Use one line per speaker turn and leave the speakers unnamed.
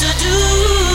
to do.